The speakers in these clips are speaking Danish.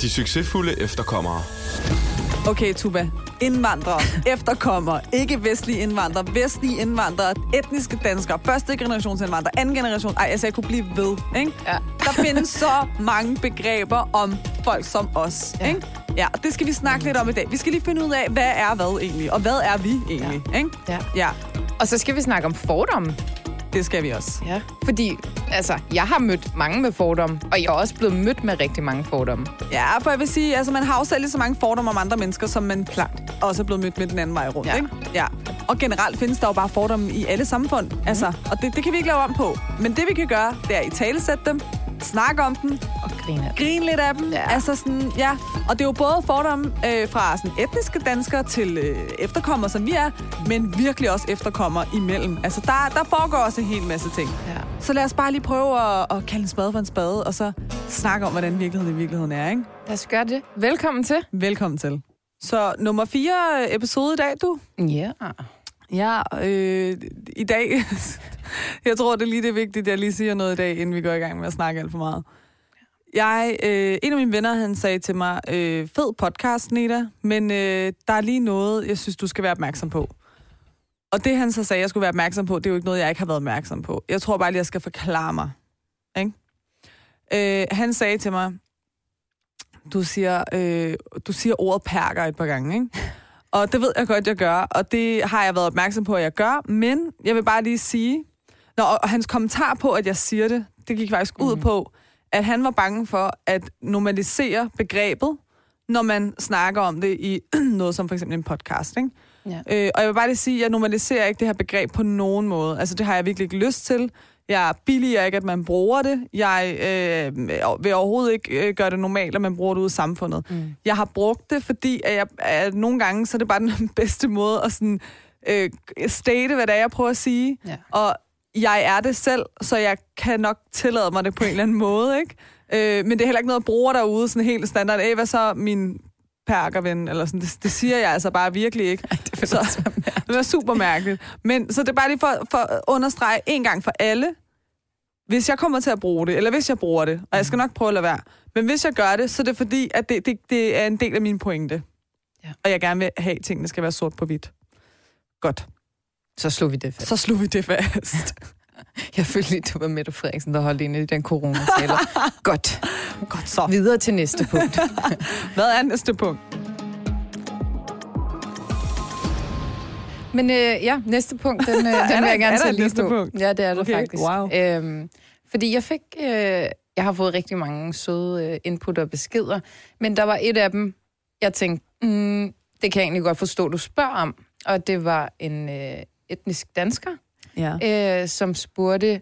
De succesfulde efterkommere. Okay, Tuba. Indvandrere, efterkommere, ikke vestlige indvandrere, vestlige indvandrere, etniske danskere, første generations indvandrere, anden generation. Ej, altså, jeg kunne blive ved, ikke? Ja. Der findes så mange begreber om folk som os, Ja. ikke? Ja, og det skal vi snakke lidt om i dag. Vi skal lige finde ud af, hvad er hvad egentlig, og hvad er vi egentlig, ikke? Ja. Ja, Og så skal vi snakke om fordomme. det skal vi også. Ja. Fordi, altså, jeg har mødt mange med fordomme, og jeg er også blevet mødt med rigtig mange fordomme. Ja, for jeg vil sige, altså man har jo selv lige så mange fordomme om andre mennesker, som man klart også er blevet mødt med den anden vej rundt, Ja. ikke? Ja. Og generelt findes der jo bare fordomme i alle samfund, mm. altså, og det, det kan vi ikke lave om på. Men det vi kan gøre, det er at i talesætte dem, snakke om dem, Og griner. grine lidt af dem. Ja. Altså sådan, ja. Og det er jo både fordomme øh, fra sådan etniske danskere til øh, efterkommere, som vi er, men virkelig også efterkommere imellem. Altså, der, der foregår også en hel masse ting. Ja. Så lad os bare lige prøve at, at kalde en spade for en spade, og så snakke om, hvordan virkeligheden i virkeligheden er, ikke? Lad os gøre det. Velkommen til. Velkommen til. Så nummer fire episode i dag, du. Ja. Ja, øh, i dag... jeg tror, det er lige det vigtige, at jeg lige siger noget i dag, inden vi går i gang med at snakke alt for meget. Jeg, øh, en af mine venner, han sagde til mig, øh, fed podcast, Neda, men øh, der er lige noget, jeg synes, du skal være opmærksom på. Og det, han så sagde, jeg skulle være opmærksom på, det er jo ikke noget, jeg ikke har været opmærksom på. Jeg tror bare lige, jeg skal forklare mig. Ikke? Øh, han sagde til mig, du siger, øh, du siger ordet perker et par gange, ikke? Og det ved jeg godt, jeg gør, og det har jeg været opmærksom på, at jeg gør, men jeg vil bare lige sige, Nå, og hans kommentar på, at jeg siger det, det gik faktisk ud på, at han var bange for at normalisere begrebet, når man snakker om det i noget som for eksempel en podcast, ikke? Ja. Øh, og jeg vil bare lige sige, at jeg normaliserer ikke det her begreb på nogen måde. Altså, det har jeg virkelig ikke lyst til. Jeg billiger ikke, at man bruger det. Jeg øh, vil overhovedet ikke øh, gøre det normalt, at man bruger det ude i samfundet. Mm. Jeg har brugt det, fordi at jeg, at nogle gange, så er det bare den bedste måde at sådan, øh, state, hvad det er, jeg prøver at sige. Ja. Og jeg er det selv, så jeg kan nok tillade mig det på en eller anden måde, ikke? Øh, men det er heller ikke noget, jeg bruger derude, sådan helt standard. Æh, hvad så min perkerven? Eller sådan. Det, det siger jeg altså bare virkelig ikke. Ej, det, så, det var super mærkeligt. Men så det er bare lige for, for at understrege en gang for alle. Hvis jeg kommer til at bruge det, eller hvis jeg bruger det, og jeg skal nok prøve at lade være, men hvis jeg gør det, så er det fordi, at det, det, det er en del af min pointe. Ja. Og jeg gerne vil have, at tingene skal være sort på hvidt. Godt. Så slog vi det fast. Så slog vi det fast. Jeg følte lige, det var Mette Frederiksen, der holdt inde i den coronataler. Godt. Godt så. Videre til næste punkt. Hvad er næste punkt? Men øh, ja, næste punkt, den, øh, den vil jeg er gerne tage lige nu. punkt? Ja, det er det Okay, faktisk. wow. Øhm, fordi jeg fik, øh, jeg har fået rigtig mange søde øh, input og beskeder, men der var et af dem, jeg tænkte, mm, det kan jeg egentlig godt forstå, du spørger om. Og det var en øh, etnisk dansker, Ja. øh, som spurgte,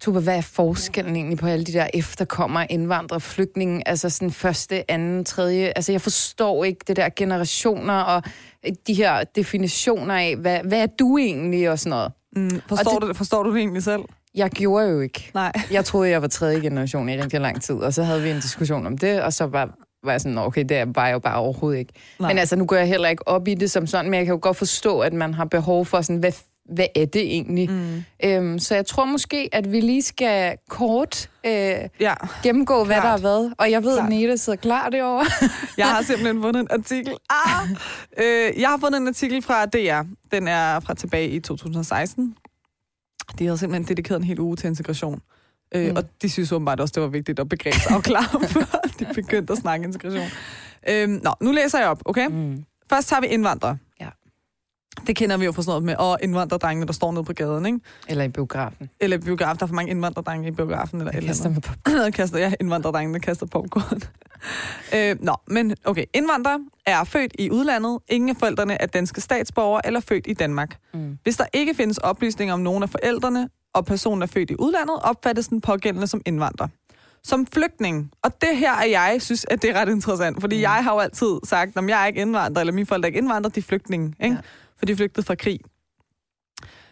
Tuba, hvad er forskellen egentlig på alle de der efterkommere, indvandrere, flygtninge, altså sådan første, anden, tredje, altså jeg forstår ikke det der generationer og de her definitioner af, hvad, hvad er du egentlig og sådan noget. Mm, forstår, Og det, du, forstår du det egentlig selv? Jeg gjorde jo ikke. Nej. Jeg troede, jeg var tredje generation i rigtig lang tid, og så havde vi en diskussion om det, og så var, var jeg sådan, "Nå, okay, det var jeg jo bare overhovedet ikke. Nej. Men altså, nu går jeg heller ikke op i det som sådan, men jeg kan jo godt forstå, at man har behov for sådan, hvad, hvad er det egentlig? Mm. Øhm, så jeg tror måske, at vi lige skal kort øh, Ja. gennemgå, hvad Klart. der har været. Og jeg ved, Klart. at Neda sidder klar derovre. Jeg har simpelthen fundet en artikel. Ah! Øh, jeg har fundet en artikel fra DR. Den er fra tilbage i 2016. De havde simpelthen dedikeret en hel uge til integration. Øh, mm. Og de synes åbenbart også, det var vigtigt at begrebsafklare, før de begyndte at snakke integration. Øh, nå, nu læser jeg op, okay? Mm. Først tager vi indvandrere. Ja. Det kender vi jo fra sådan noget med, og indvandrerdrengene, der står nede på gaden, ikke? Eller i biografen. Eller i biograf, der er for mange indvandrerdrenge i biografen. Eller Jeg eller kaster der kaster, ja, indvandrerdrengene kaster popcorn. øh, nå, men okay. Indvandrere er født i udlandet. Ingen af forældrene er danske statsborgere eller født i Danmark. Mm. Hvis der ikke findes oplysninger om nogen af forældrene, og personen er født i udlandet, opfattes den pågældende som indvandrer. Som flygtning, og det her er jeg, synes, at det er ret interessant, fordi mm. jeg har jo altid sagt, at jeg er ikke indvandrer, eller mine forældre er ikke indvandrere, de er flygtninge, ikke? Ja. for de er flygtet fra krig.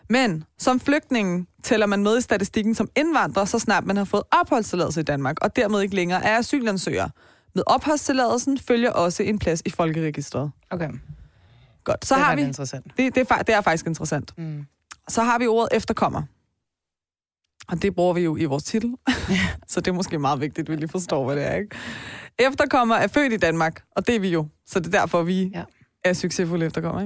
Men som flygtning tæller man med i statistikken som indvandrer, så snart man har fået opholdstilladelse i Danmark, og dermed ikke længere er asylansøger. Med opholdstilladelsen følger også en plads i folkeregistret. Okay, Godt, så det har vi... interessant. Det, det, er, det er faktisk interessant. Mm. så har vi ordet efterkommer. Og det bruger vi jo i vores titel. så det er måske meget vigtigt, at vi lige forstår, hvad det er. Ikke? Efterkommer er født i Danmark, og det er vi jo. Så det er derfor, vi Ja. er succesfulde efterkommer.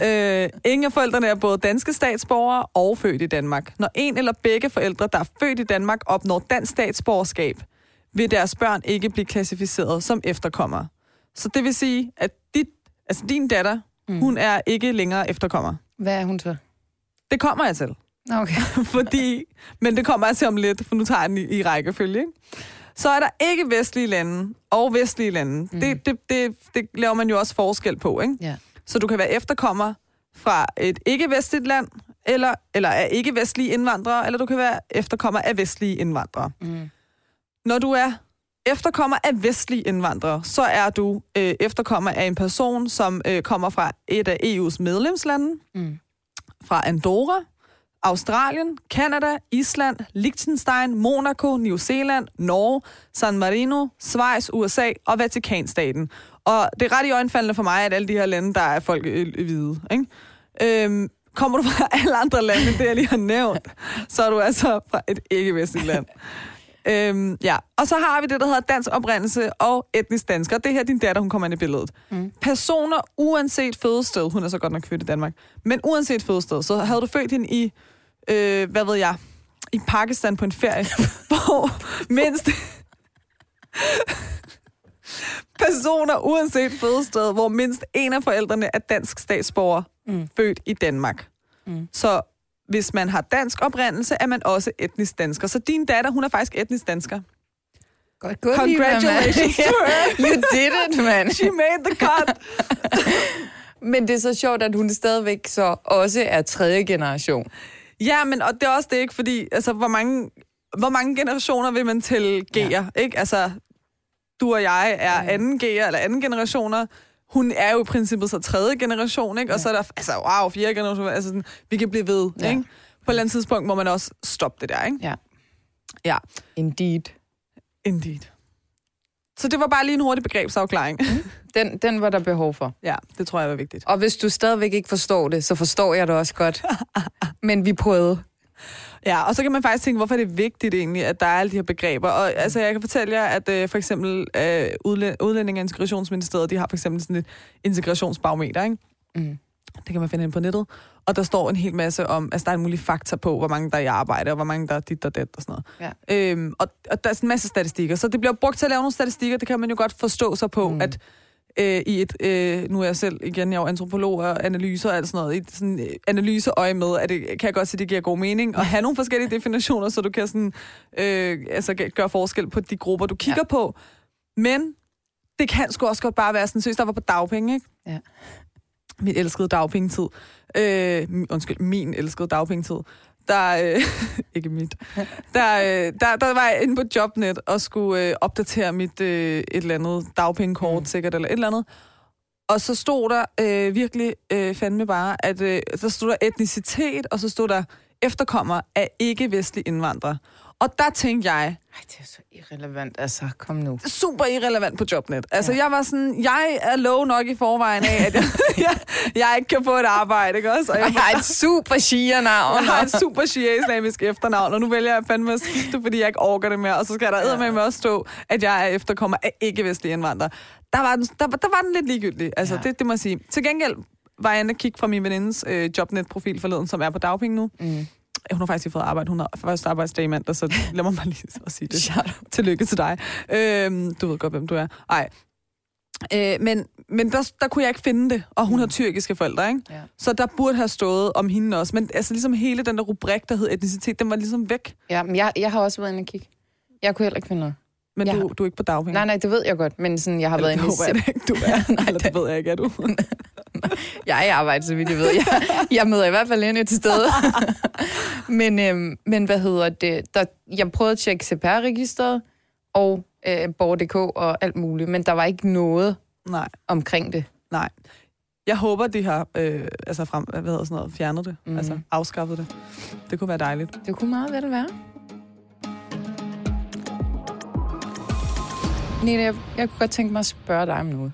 Ikke? øh, ingen af forældrene er både danske statsborgere og født i Danmark. Når en eller begge forældre, der er født i Danmark, opnår dansk statsborgerskab, vil deres børn ikke blive klassificeret som efterkommere. Så det vil sige, at dit, altså din datter, mm. hun er ikke længere efterkommer. Hvad er hun så? Det kommer jeg til. Okay. Fordi, men det kommer jeg til om lidt, for nu tager jeg den i, i rækkefølge. Ikke? Så er der ikke vestlige lande og vestlige lande. Mm. Det, det, det, det laver man jo også forskel på. Ikke? Ja. Så du kan være efterkommer fra et ikke-vestligt land, eller, eller af ikke-vestlige indvandrere, eller du kan være efterkommer af vestlige indvandrere. Mm. Når du er efterkommer af vestlige indvandrere, så er du øh, efterkommer af en person, som øh, kommer fra et af EU's medlemslande, Mm. fra Andorra, Australien, Kanada, Island, Liechtenstein, Monaco, New Zealand, Norge, San Marino, Schweiz, USA og Vatikanstaten. Og det er ret i øjenfaldende for mig, at alle de her lande, der er folk hvide. Ikke? Øhm, kommer du fra alle andre lande, det jeg lige har nævnt, så er du altså fra et ikke-vestligt land. Øhm, ja, og så har vi det, der hedder dansk oprindelse og etnisk dansker. Det er her, din datter, hun kommer ind i billedet. Mm. Personer, uanset fødested, hun er så godt nok født i Danmark, men uanset fødested, så havde du født hende i, øh, hvad ved jeg, i Pakistan på en ferie, hvor mindst... Personer, uanset fødested, hvor mindst en af forældrene er dansk statsborger, mm. født i Danmark. Mm. Så hvis man har dansk oprindelse, er man også etnisk dansker. Så din datter, hun er faktisk etnisk dansker. Godt gået, Congratulations Liva, to her. You did it, man. She made the cut. Men det er så sjovt, at hun stadigvæk så også er tredje generation. Ja, men og det er også det, ikke? Fordi, altså, hvor mange, hvor mange generationer vil man tælle G'er, ja. ikke? Altså, du og jeg er anden G'er, eller anden generationer. Hun er jo i princippet så tredje generation, ikke? Og så er der, altså, wow, fjerde generation. Altså, sådan, vi kan blive ved, Ja. ikke? På et eller andet tidspunkt må man også stoppe det der, ikke? Ja. Ja, Indeed. indeed. Så det var bare lige en hurtig begrebsafklaring. Den, den var der behov for. ja, det tror jeg var vigtigt. Og hvis du stadigvæk ikke forstår det, så forstår jeg det også godt. Men vi prøvede. Ja, og så kan man faktisk tænke, hvorfor er det vigtigt egentlig, at der er alle de her begreber. Og altså, jeg kan fortælle jer, at øh, for eksempel øh, udlæ- Udlænding- og Integrationsministeriet, de har for eksempel sådan et integrationsbarometer, ikke? Mm. Det kan man finde ind på nettet. Og der står en hel masse om, altså der er en mulig fakta på, hvor mange der er i arbejde, og hvor mange der er dit og det og sådan noget. Ja. Øhm, og, og der er sådan en masse statistikker. Så det bliver brugt til at lave nogle statistikker, det kan man jo godt forstå sig på, mm. at øh, i et, øh, nu er jeg selv igen, jeg er jo antropolog og analyser og alt sådan noget, i sådan øh, analyseøje med, at det kan jeg godt sige, det giver god mening, at have nogle forskellige definitioner, så du kan sådan, øh, altså, gø- gøre forskel på de grupper, du kigger ja. på. Men det kan sgu også godt bare være sådan, synes der var på dagpenge, ikke? Ja. Min elskede dagpengetid. Øh, undskyld, min elskede dagpengetid. Der, øh, ikke mit. Der, øh, der, der var jeg inde på Jobnet og skulle øh, opdatere mit øh, et eller andet dagpengekort mm. sikkert, eller et eller andet. Og så stod der øh, virkelig øh, fandme bare, at øh, så stod der etnicitet, og så stod der efterkommer af ikke-vestlige indvandrere. Og der tænkte jeg, Ej, det er så irrelevant. Altså, kom nu. super irrelevant på Jobnet. Altså, Ja. ja. jeg var sådan, jeg er low nok i forvejen af, at jeg, jeg, jeg ikke kan få et arbejde, ikke også? Og Jeg har et super shia-navn. jeg har et super shia-islamisk efternavn, og nu vælger jeg fandme at skifte, fordi jeg ikke orker det mere. Og så skal der eddermame med også stå, at jeg er efterkommer af ikke-vestlige indvandrere. Der var den, der, der var den lidt ligegyldig. Altså, Ja. ja. det, det må jeg sige. Til gengæld var jeg inde og kigge fra min venindes øh, Jobnet-profil forleden, som er på dagpenge nu. Mm. Hun har faktisk fået arbejde. Hun har første arbejdsdag i mandag, så lad mig bare lige at sige det. Shout Tillykke til dig. Øhm, du ved godt, hvem du er. Ej. Øh, men men der, der kunne jeg ikke finde det, og hun har tyrkiske forældre, ikke? Ja. Så der burde have stået om hende også. Men altså ligesom hele den der rubrik, der hed etnicitet, den var ligesom væk. Ja, men jeg, jeg har også været inde og kigge. Jeg kunne heller ikke finde noget. Men du, du er ikke på dagpenge. Nej, nej, det ved jeg godt, men sådan, jeg har Eller, været det inde i... håber jeg det ikke, du er. Nej, Eller det ved jeg ikke, er du. Jeg er i arbejde, så vidt jeg ved. Jeg, jeg møder i hvert fald ind til stede. men, øhm, men hvad hedder det? Der, jeg prøvede at tjekke CPR-registeret og øh, Borger.dk og alt muligt, men der var ikke noget Nej, omkring det. nej. Jeg håber, de har øh, altså frem, hvad hedder sådan noget, fjernet det. Mm. Altså afskaffet det. Det kunne være dejligt. Det kunne meget vel være. Nina, jeg, jeg kunne godt tænke mig at spørge dig om noget.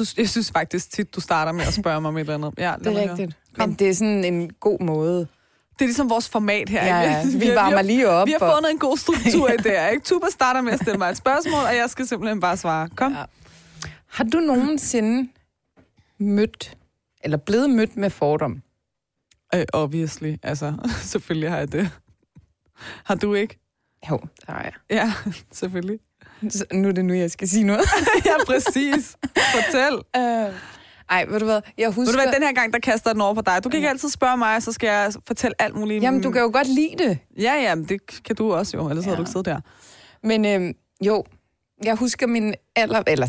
Du, jeg synes faktisk tit, du starter med at spørge mig om et eller andet. Ja, Det er rigtigt. Men det er sådan en god måde. Det er ligesom vores format her. Ja, ikke? ja, vi varmer lige op. Vi har og- fundet en god struktur i det her. Ikke? Tuba starter med at stille mig et spørgsmål, og jeg skal simpelthen bare svare. Kom. Ja. Har du nogensinde mødt, eller blevet mødt med fordom? Øh, obviously. Altså, selvfølgelig har jeg det. Har du ikke? Jo, det har jeg. Ja, selvfølgelig. Nu er det nu, jeg skal sige noget. ja, præcis. Fortæl. Øh, ej, ved du hvad, jeg husker... Ved du hvad, den her gang, der kaster den over på dig. Du kan ikke altid spørge mig, så skal jeg fortælle alt muligt. Jamen, du kan jo godt lide det. Ja, ja, men det kan du også jo, ellers ja. havde du ikke siddet der. Men øh, jo, jeg husker min aller... Eller,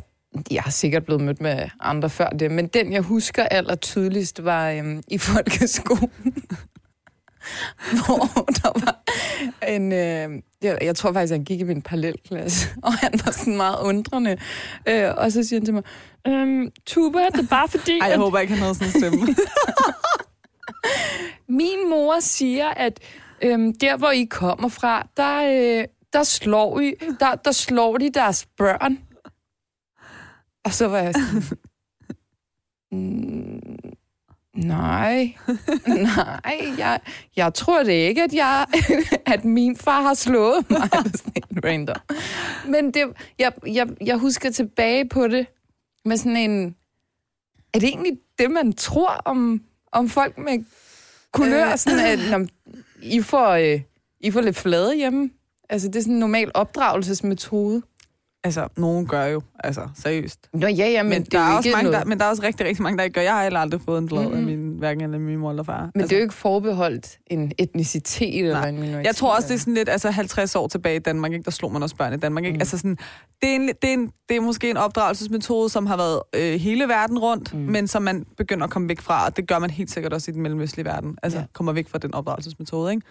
jeg har sikkert blevet mødt med andre før det, men den, jeg husker aller tydeligst, var øh, i folkeskolen. hvor der var en... Øh, jeg, jeg tror faktisk, han gik i min parallelklasse, og han var sådan meget undrende. Øh, og så siger han til mig, øhm, Tuba, det er bare fordi, Ej, jeg at håber ikke, han havde sådan en stemme. min mor siger, at øhm, der, hvor I kommer fra, der, øh, der, slår I, der, der slår de deres børn. Og så var jeg sådan... "Mm, Nej, nej, jeg, jeg tror det ikke, at, jeg, at min far har slået mig. Random. Men det, jeg, jeg, jeg husker tilbage på det med sådan en... Er det egentlig det, man tror om, om folk med kulør? Øh. Sådan at, når, I, får, øh, I får lidt flade hjemme? Altså, det er sådan en normal opdragelsesmetode. Altså, nogen gør jo, altså, seriøst. Nå ja, ja, men, Men, det der er er også mange, noget... der, men der er også rigtig, rigtig mange, der ikke gør. Jeg har heller aldrig fået en flad mm-hmm. af min, hverken af min mor eller far. Men det er jo ikke forbeholdt en etnicitet eller Nej. en minoritet. Jeg tror også, det er sådan lidt, altså 50 år tilbage i Danmark, ikke? der slog man også børn i Danmark. Ikke? Mm. Mm. Altså sådan, det, er en, det, er en, det er måske en opdragelsesmetode, som har været øh, hele verden rundt, Mm. mm. men som man begynder at komme væk fra, og det gør man helt sikkert også i den mellemøstlige verden. Altså ja. kommer væk fra den opdragelsesmetode. Ikke?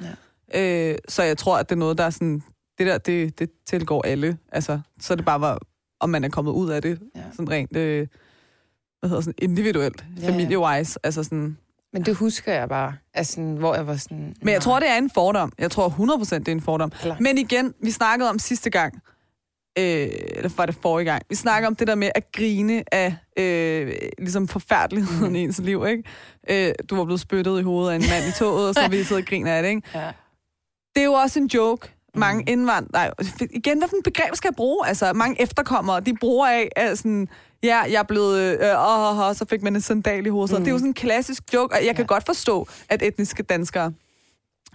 Ja. Øh, så jeg tror, at det er noget, der er sådan, det der, det, det tilgår alle. Altså, så er det bare, var, om man er kommet ud af det, Ja. sådan rent, øh, hvad hedder sådan, individuelt, Ja, familie-wise. Altså sådan, Men det husker jeg bare, altså, hvor jeg var sådan... men jeg tror, det er en fordom. Jeg tror 100% det er en fordom. Klart. Men igen, vi snakkede om sidste gang, øh, eller var det forrige gang, vi snakkede om det der med at grine af øh, ligesom forfærdeligheden mm. i ens liv, ikke? Øh, du var blevet spyttet i hovedet af en mand i toget, og så vi sidder og griner af det, ikke? Ja. Det er jo også en joke. Mange Mm. mm. indvandrere... Nej, igen, hvad for et begreb skal jeg bruge? Altså, mange efterkommere, de bruger af, at sådan... Ja, jeg er blevet... Øh, åh, åh, åh, så fik man en sandal i hovedet. Mm. Mm. Det er jo sådan en klassisk joke, og jeg kan Ja. godt forstå, at etniske danskere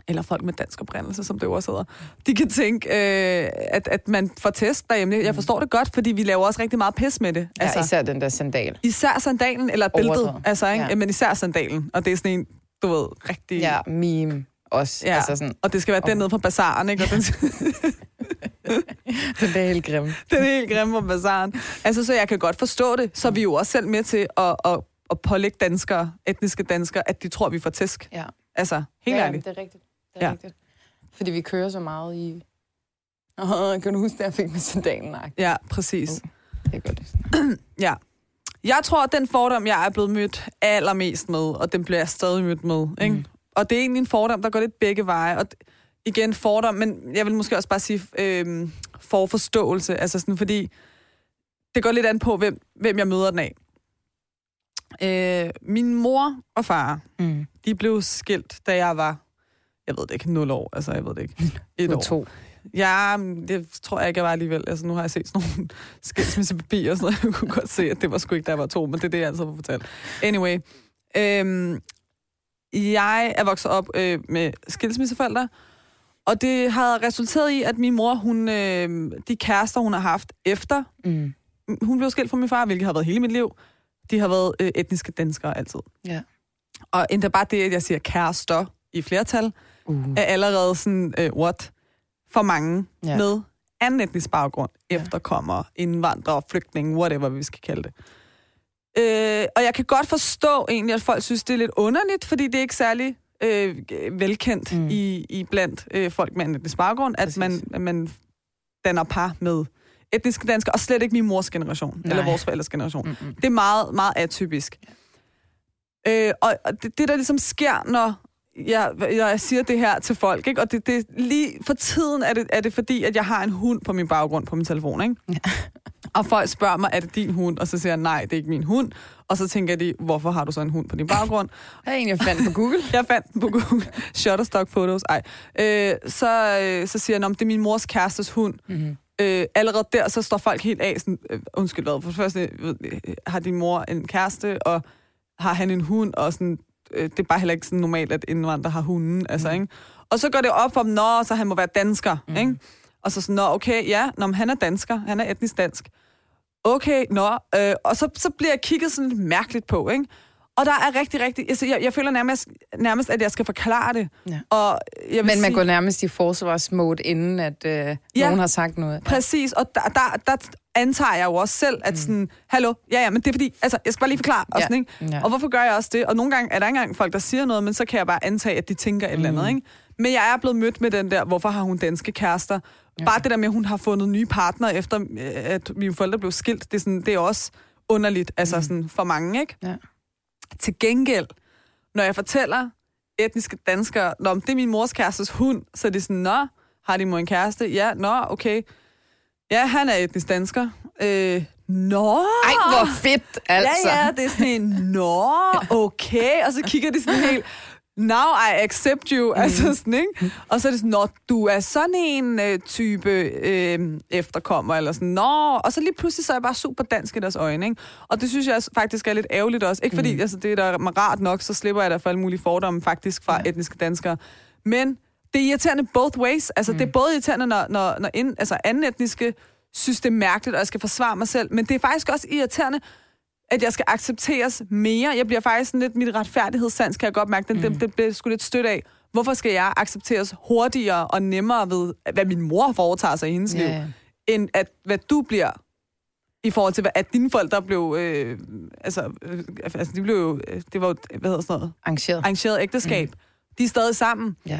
eller folk med dansk oprindelse, som det også hedder, de kan tænke, øh, at, at man får test derhjemme. Jeg forstår det godt, fordi vi laver også rigtig meget pis med det. Altså, ja, især den der sandal. især sandalen, eller bæltet, altså, ikke? Ja. men især sandalen. Og det er sådan en, du ved, rigtig... Ja, meme også. Ja. Altså sådan, Og det skal være den nede fra bazaren, ikke? Og den, den er helt grim. den er helt grim på bazaren. Altså, så jeg kan godt forstå det. Så er vi jo også selv med til at, at, at pålægge danskere, etniske danskere, at de tror, vi får tæsk. Ja. Altså, helt ja, ærligt. det er rigtigt. Det er Ja. rigtigt. Fordi vi kører så meget i... Åh, kan du huske, at jeg fik med sandalen? Ja, præcis. det er godt. Ja. Jeg tror, at den fordom, jeg er blevet mødt allermest med, og den bliver jeg stadig mødt med, ikke? Mm. Og det er egentlig en fordom, der går lidt begge veje. Og igen, fordom, men jeg vil måske også bare sige øh, forforståelse. Altså sådan, fordi det går lidt an på, hvem, hvem jeg møder den af. Øh, min mor og far, Mm. de blev skilt, da jeg var, jeg ved det ikke, 0 år. Altså, jeg ved det ikke. Et år. to. Ja, det tror jeg ikke, jeg var alligevel. Altså, nu har jeg set sådan nogle skilsmissepapirer og sådan noget. Jeg kunne godt se, at det var sgu ikke, jeg var to, men det er det, jeg altid har fortalt. Anyway. Øhm, jeg er vokset op øh, med skilsmisseforældre, og det har resulteret i, at min mor, hun, øh, de kærester, hun har haft efter, Mm. hun blev skilt fra min far, hvilket har været hele mit liv, de har været øh, etniske danskere altid. Ja. Og endda bare det, at jeg siger kærester i flertal, Uh. er allerede sådan, øh, what? For mange Ja. ja. med anden etnisk baggrund, efterkommere, indvandrere, flygtninge, whatever vi skal kalde det. Øh, og jeg kan godt forstå egentlig, at folk synes, det er lidt underligt, fordi det er ikke særlig øh, velkendt Mm. i, i blandt øh, folk med anden etnisk baggrund, at Præcis. man, at man danner par med etniske danskere, og slet ikke min mors generation, Nej. Eller vores forældres generation. Mm-mm. Det er meget, meget atypisk. Øh, og og det, det, der ligesom sker, når jeg, jeg siger det her til folk, ikke? og det, det, lige for tiden er det, er det fordi, at jeg har en hund på min baggrund på min telefon. Ikke? Og folk spørger mig, er det din hund? Og så siger jeg, nej, det er ikke min hund. Og så tænker de, hvorfor har du så en hund på din baggrund? Det er en, jeg fandt på Google. jeg fandt den på Google. Shutterstock Photos. Ej. Øh, så, øh, så siger jeg, det er min mors kærestes hund. Mm-hmm. Øh, allerede der, så står folk helt af, sådan, øh, undskyld hvad, for det første øh, har din mor en kæreste, og har han en hund, og sådan, øh, det er bare heller ikke sådan normalt, at indvandrere har hunden, altså, ikke? Og så går det op dem, nå, så han må være dansker, mm. ikke? Og så sådan, nå, okay, ja, når han er dansker, han er etnisk dansk. Okay, nå, øh, og så, så bliver jeg kigget sådan lidt mærkeligt på, ikke? Og der er rigtig, rigtig... Altså, jeg, jeg føler nærmest, nærmest, at jeg skal forklare det. Ja. Og jeg vil Men man sige, går nærmest i forsvarsmode, inden at øh, ja. nogen har sagt noget. Præcis, og der, der, der antager jeg jo også selv, at sådan, hallo, ja ja, men det er fordi, altså, jeg skal bare lige forklare, og, sådan, ikke? Ja. og hvorfor gør jeg også det? Og nogle gange er der ikke engang folk, der siger noget, men så kan jeg bare antage, at de tænker et eller andet, ikke? Men jeg er blevet mødt med den der, hvorfor har hun danske kærester? Ja. Bare det der med, at hun har fundet nye partnere, efter at mine forældre blev skilt, det er, sådan, det er også underligt, altså sådan for mange, ikke? Ja. Til gengæld, når jeg fortæller etniske danskere, Nå, det er min mors kærestes hund, så er de sådan, nå, har de mor en kæreste? Ja, nå, okay. Ja, han er etnisk dansker. Øh, nå! Ej, hvor fedt, altså. Ja, ja, det er sådan en, nå, okay. Og så kigger de sådan helt, now I accept you. Mm. Altså sådan, ikke? Og så er det sådan, nå, du er sådan en øh, type øh, efterkommer, eller sådan, nå. Og så lige pludselig så er jeg bare super dansk i deres øjne, ikke? Og det synes jeg faktisk er lidt ærgerligt også. Ikke fordi, altså, det er da rart nok, så slipper jeg da for alle mulige fordomme faktisk fra ja. etniske danskere. Men det er irriterende both ways. Altså, mm. det er både irriterende, når, når, når ind, altså, anden etniske synes, det er mærkeligt, og jeg skal forsvare mig selv. Men det er faktisk også irriterende, at jeg skal accepteres mere. Jeg bliver faktisk sådan lidt, mit retfærdighedssans kan jeg godt mærke, den, mm. det, det bliver sgu lidt stødt af. Hvorfor skal jeg accepteres hurtigere og nemmere ved, hvad min mor foretager sig i hendes Ja, liv, end at, hvad du bliver i forhold til, hvad, at dine forældre blev, øh, altså, øh, altså, de blev jo, øh, det var jo, hvad hedder sådan noget, Arrangeret. arrangeret ægteskab. Mm. De er stadig sammen. Ja.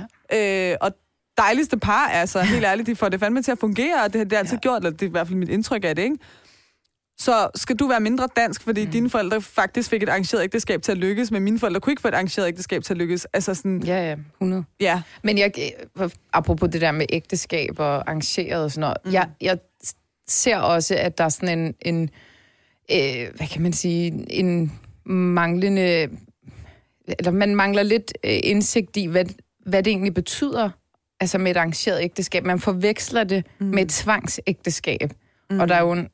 Øh, og dejligste par, altså helt ærligt, de får det fandme til at fungere, og det har det altid Ja. gjort, eller det er i hvert fald mit indtryk af det, ikke? Så skal du være mindre dansk, fordi mm. dine forældre faktisk fik et arrangeret ægteskab til at lykkes, men mine forældre kunne ikke få et arrangeret ægteskab til at lykkes. Altså sådan, Ja, ja, 100. ja. Men jeg, øh, apropos det der med ægteskab og arrangeret og sådan noget, mm. jeg, jeg ser også, at der er sådan en, en øh, hvad kan man sige, en manglende, eller man mangler lidt øh, indsigt i, hvad, hvad det egentlig betyder, altså med et arrangeret ægteskab. Man forveksler det mm. med et tvangsægteskab, mm. og der er jo en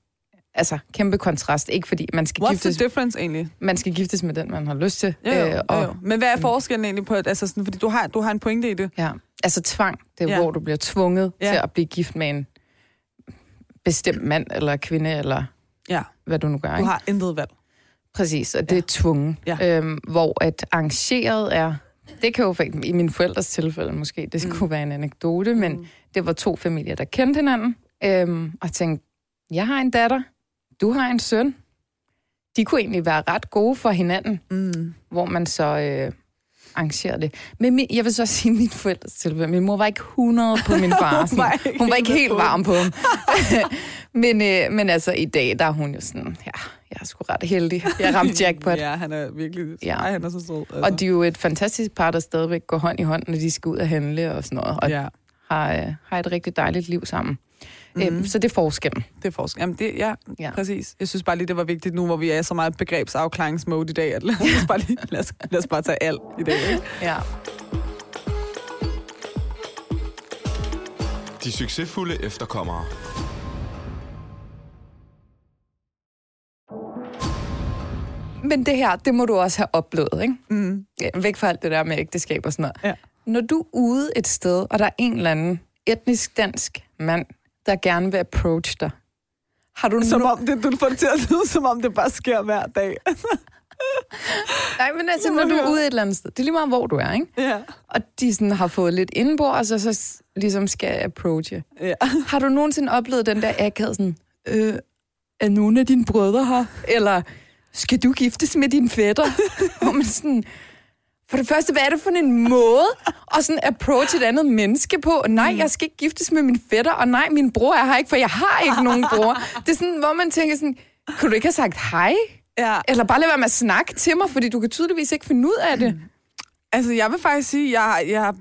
altså, kæmpe kontrast. Ikke fordi man skal, What's giftes, the difference egentlig? man skal giftes med den, man har lyst til. Jo, jo, øh, og, jo. Men hvad er forskellen egentlig på, altså sådan, fordi du har, du har en pointe i det. Ja, altså tvang, det er ja. Hvor du bliver tvunget ja. Til at blive gift med en bestemt mand eller kvinde, eller Ja, hvad du nu gør. du Ikke? har intet valg. Præcis, og det er tvunget. Ja. Øhm, hvor at arrangeret er, det kan jo for, i min forældres tilfælde måske, det skulle være en anekdote, men Mm. det var to familier, der kendte hinanden, øhm, og tænkte, jeg har en datter, du har en søn. De kunne egentlig være ret gode for hinanden, Mm. hvor man så øh, arrangerede det. Men min, jeg vil så sige, min forældres tilfælde, min mor var ikke 100 på min far. Hun var ikke hun var ikke helt varm på ham. men, øh, men altså, i dag, der er hun jo sådan, ja, jeg er sgu ret heldig. Jeg ramte jackpot. Ja, han er virkelig... Ja. Ej, han er så sød. Altså. Og de er jo et fantastisk par, der stadigvæk går hånd i hånd, når de skal ud og handle og sådan noget. Og ja, har, øh, har et rigtig dejligt liv sammen. Mm. Mhm. Øhm, så det er forskellen. det er forskel. Jamen, det, ja, Ja. ja, præcis. Jeg synes bare lige, det var vigtigt nu, hvor vi er så meget begrebsafklaringsmode i dag, at lad os bare, lige, lad os, lad os bare tage alt i dag. Ikke? Ja. De succesfulde efterkommere. Men det her, det må du også have oplevet, ikke? Mm. Ja, væk fra alt det der med ægteskab og sådan noget. Ja. Når du er ude et sted, og der er en eller anden etnisk dansk mand, der gerne vil approach dig, har du Som no- om det, du får det til at lyde, som om det bare sker hver dag. Nej, men altså, når du er ude et eller andet sted, det er lige meget, hvor du er, ikke? ja. Og de sådan har fået lidt indbord, og så, så ligesom skal approache. ja. Har du nogensinde oplevet den der akavet sådan, øh, er nogen af dine brødre her? Eller, skal du giftes med din fætter? Hvor man sådan, for det første, hvad er det for en måde at sådan approach et andet menneske på? Nej, jeg skal ikke giftes med min fætter, og nej, min bror er her ikke, for jeg har ikke nogen bror. Det er sådan, hvor man tænker sådan, kunne du ikke have sagt hej? ja. Eller bare lade være med at snakke til mig, fordi du kan tydeligvis ikke finde ud af det. Altså, jeg vil faktisk sige, jeg, jeg,